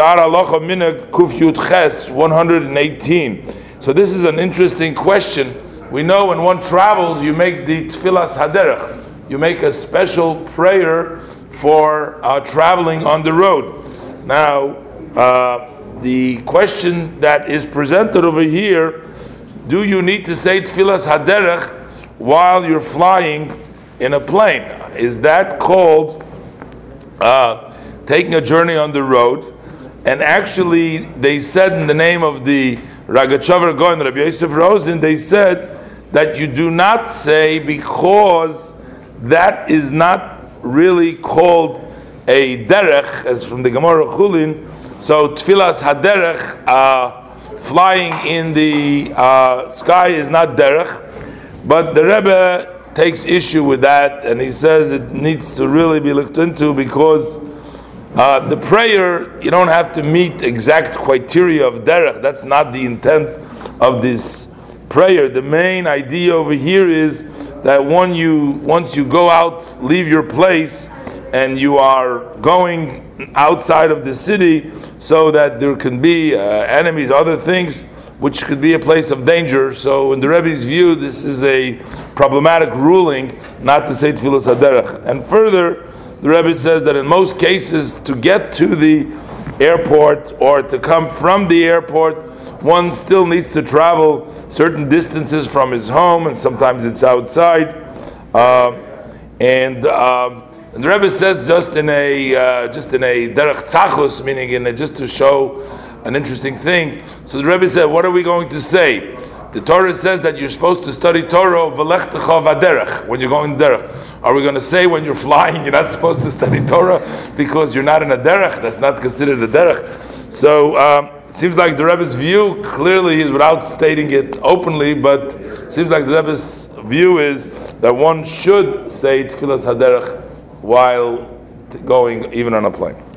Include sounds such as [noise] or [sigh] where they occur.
Shaarei Halacha U'Minhag Kuf Yud Ches 118. So this is an interesting question. We know when one travels, you make the Tfilas Haderech. You make a special prayer for uh, traveling on the road. Now, uh, the question that is presented over here: Do you need to say Tfilas Haderech while you're flying in a plane? Is that called uh, taking a journey on the road? And actually, they said in the name of the Ragachover Gaon, Rabbi Yosef Rosen, they said that you do not say because that is not really called a derech, as from the Gemara Chulin. So tfilas haderech, uh, flying in the uh, sky is not derech, but the Rebbe takes issue with that, and he says it needs to really be looked into because uh, the prayer you don't have to meet exact criteria of derech. That's not the intent of this prayer. The main idea over here is that when you once you go out, leave your place, and you are going outside of the city, so that there can be uh, enemies, other things, which could be a place of danger. So, in the Rebbe's view, this is a problematic ruling not to say Tfilas Haderech. And further, the Rebbe says that in most cases, to get to the airport or to come from the airport, one still needs to travel certain distances from his home, and sometimes it's outside. Uh, and, um, and the Rebbe says just in a uh, just in a derech tzachus, meaning in a, just to show an interesting thing. So the Rebbe said, what are we going to say? The Torah says that you're supposed to study Torah vaderech when you're going derech. Are we going to say when you're [laughs] flying you're not supposed to study Torah because you're not in a derech? That's not considered a derech. So um, it seems like the Rebbe's view clearly is without stating it openly, but it seems like the Rebbe's view is that one should say Tfilas Haderech while going even on a plane.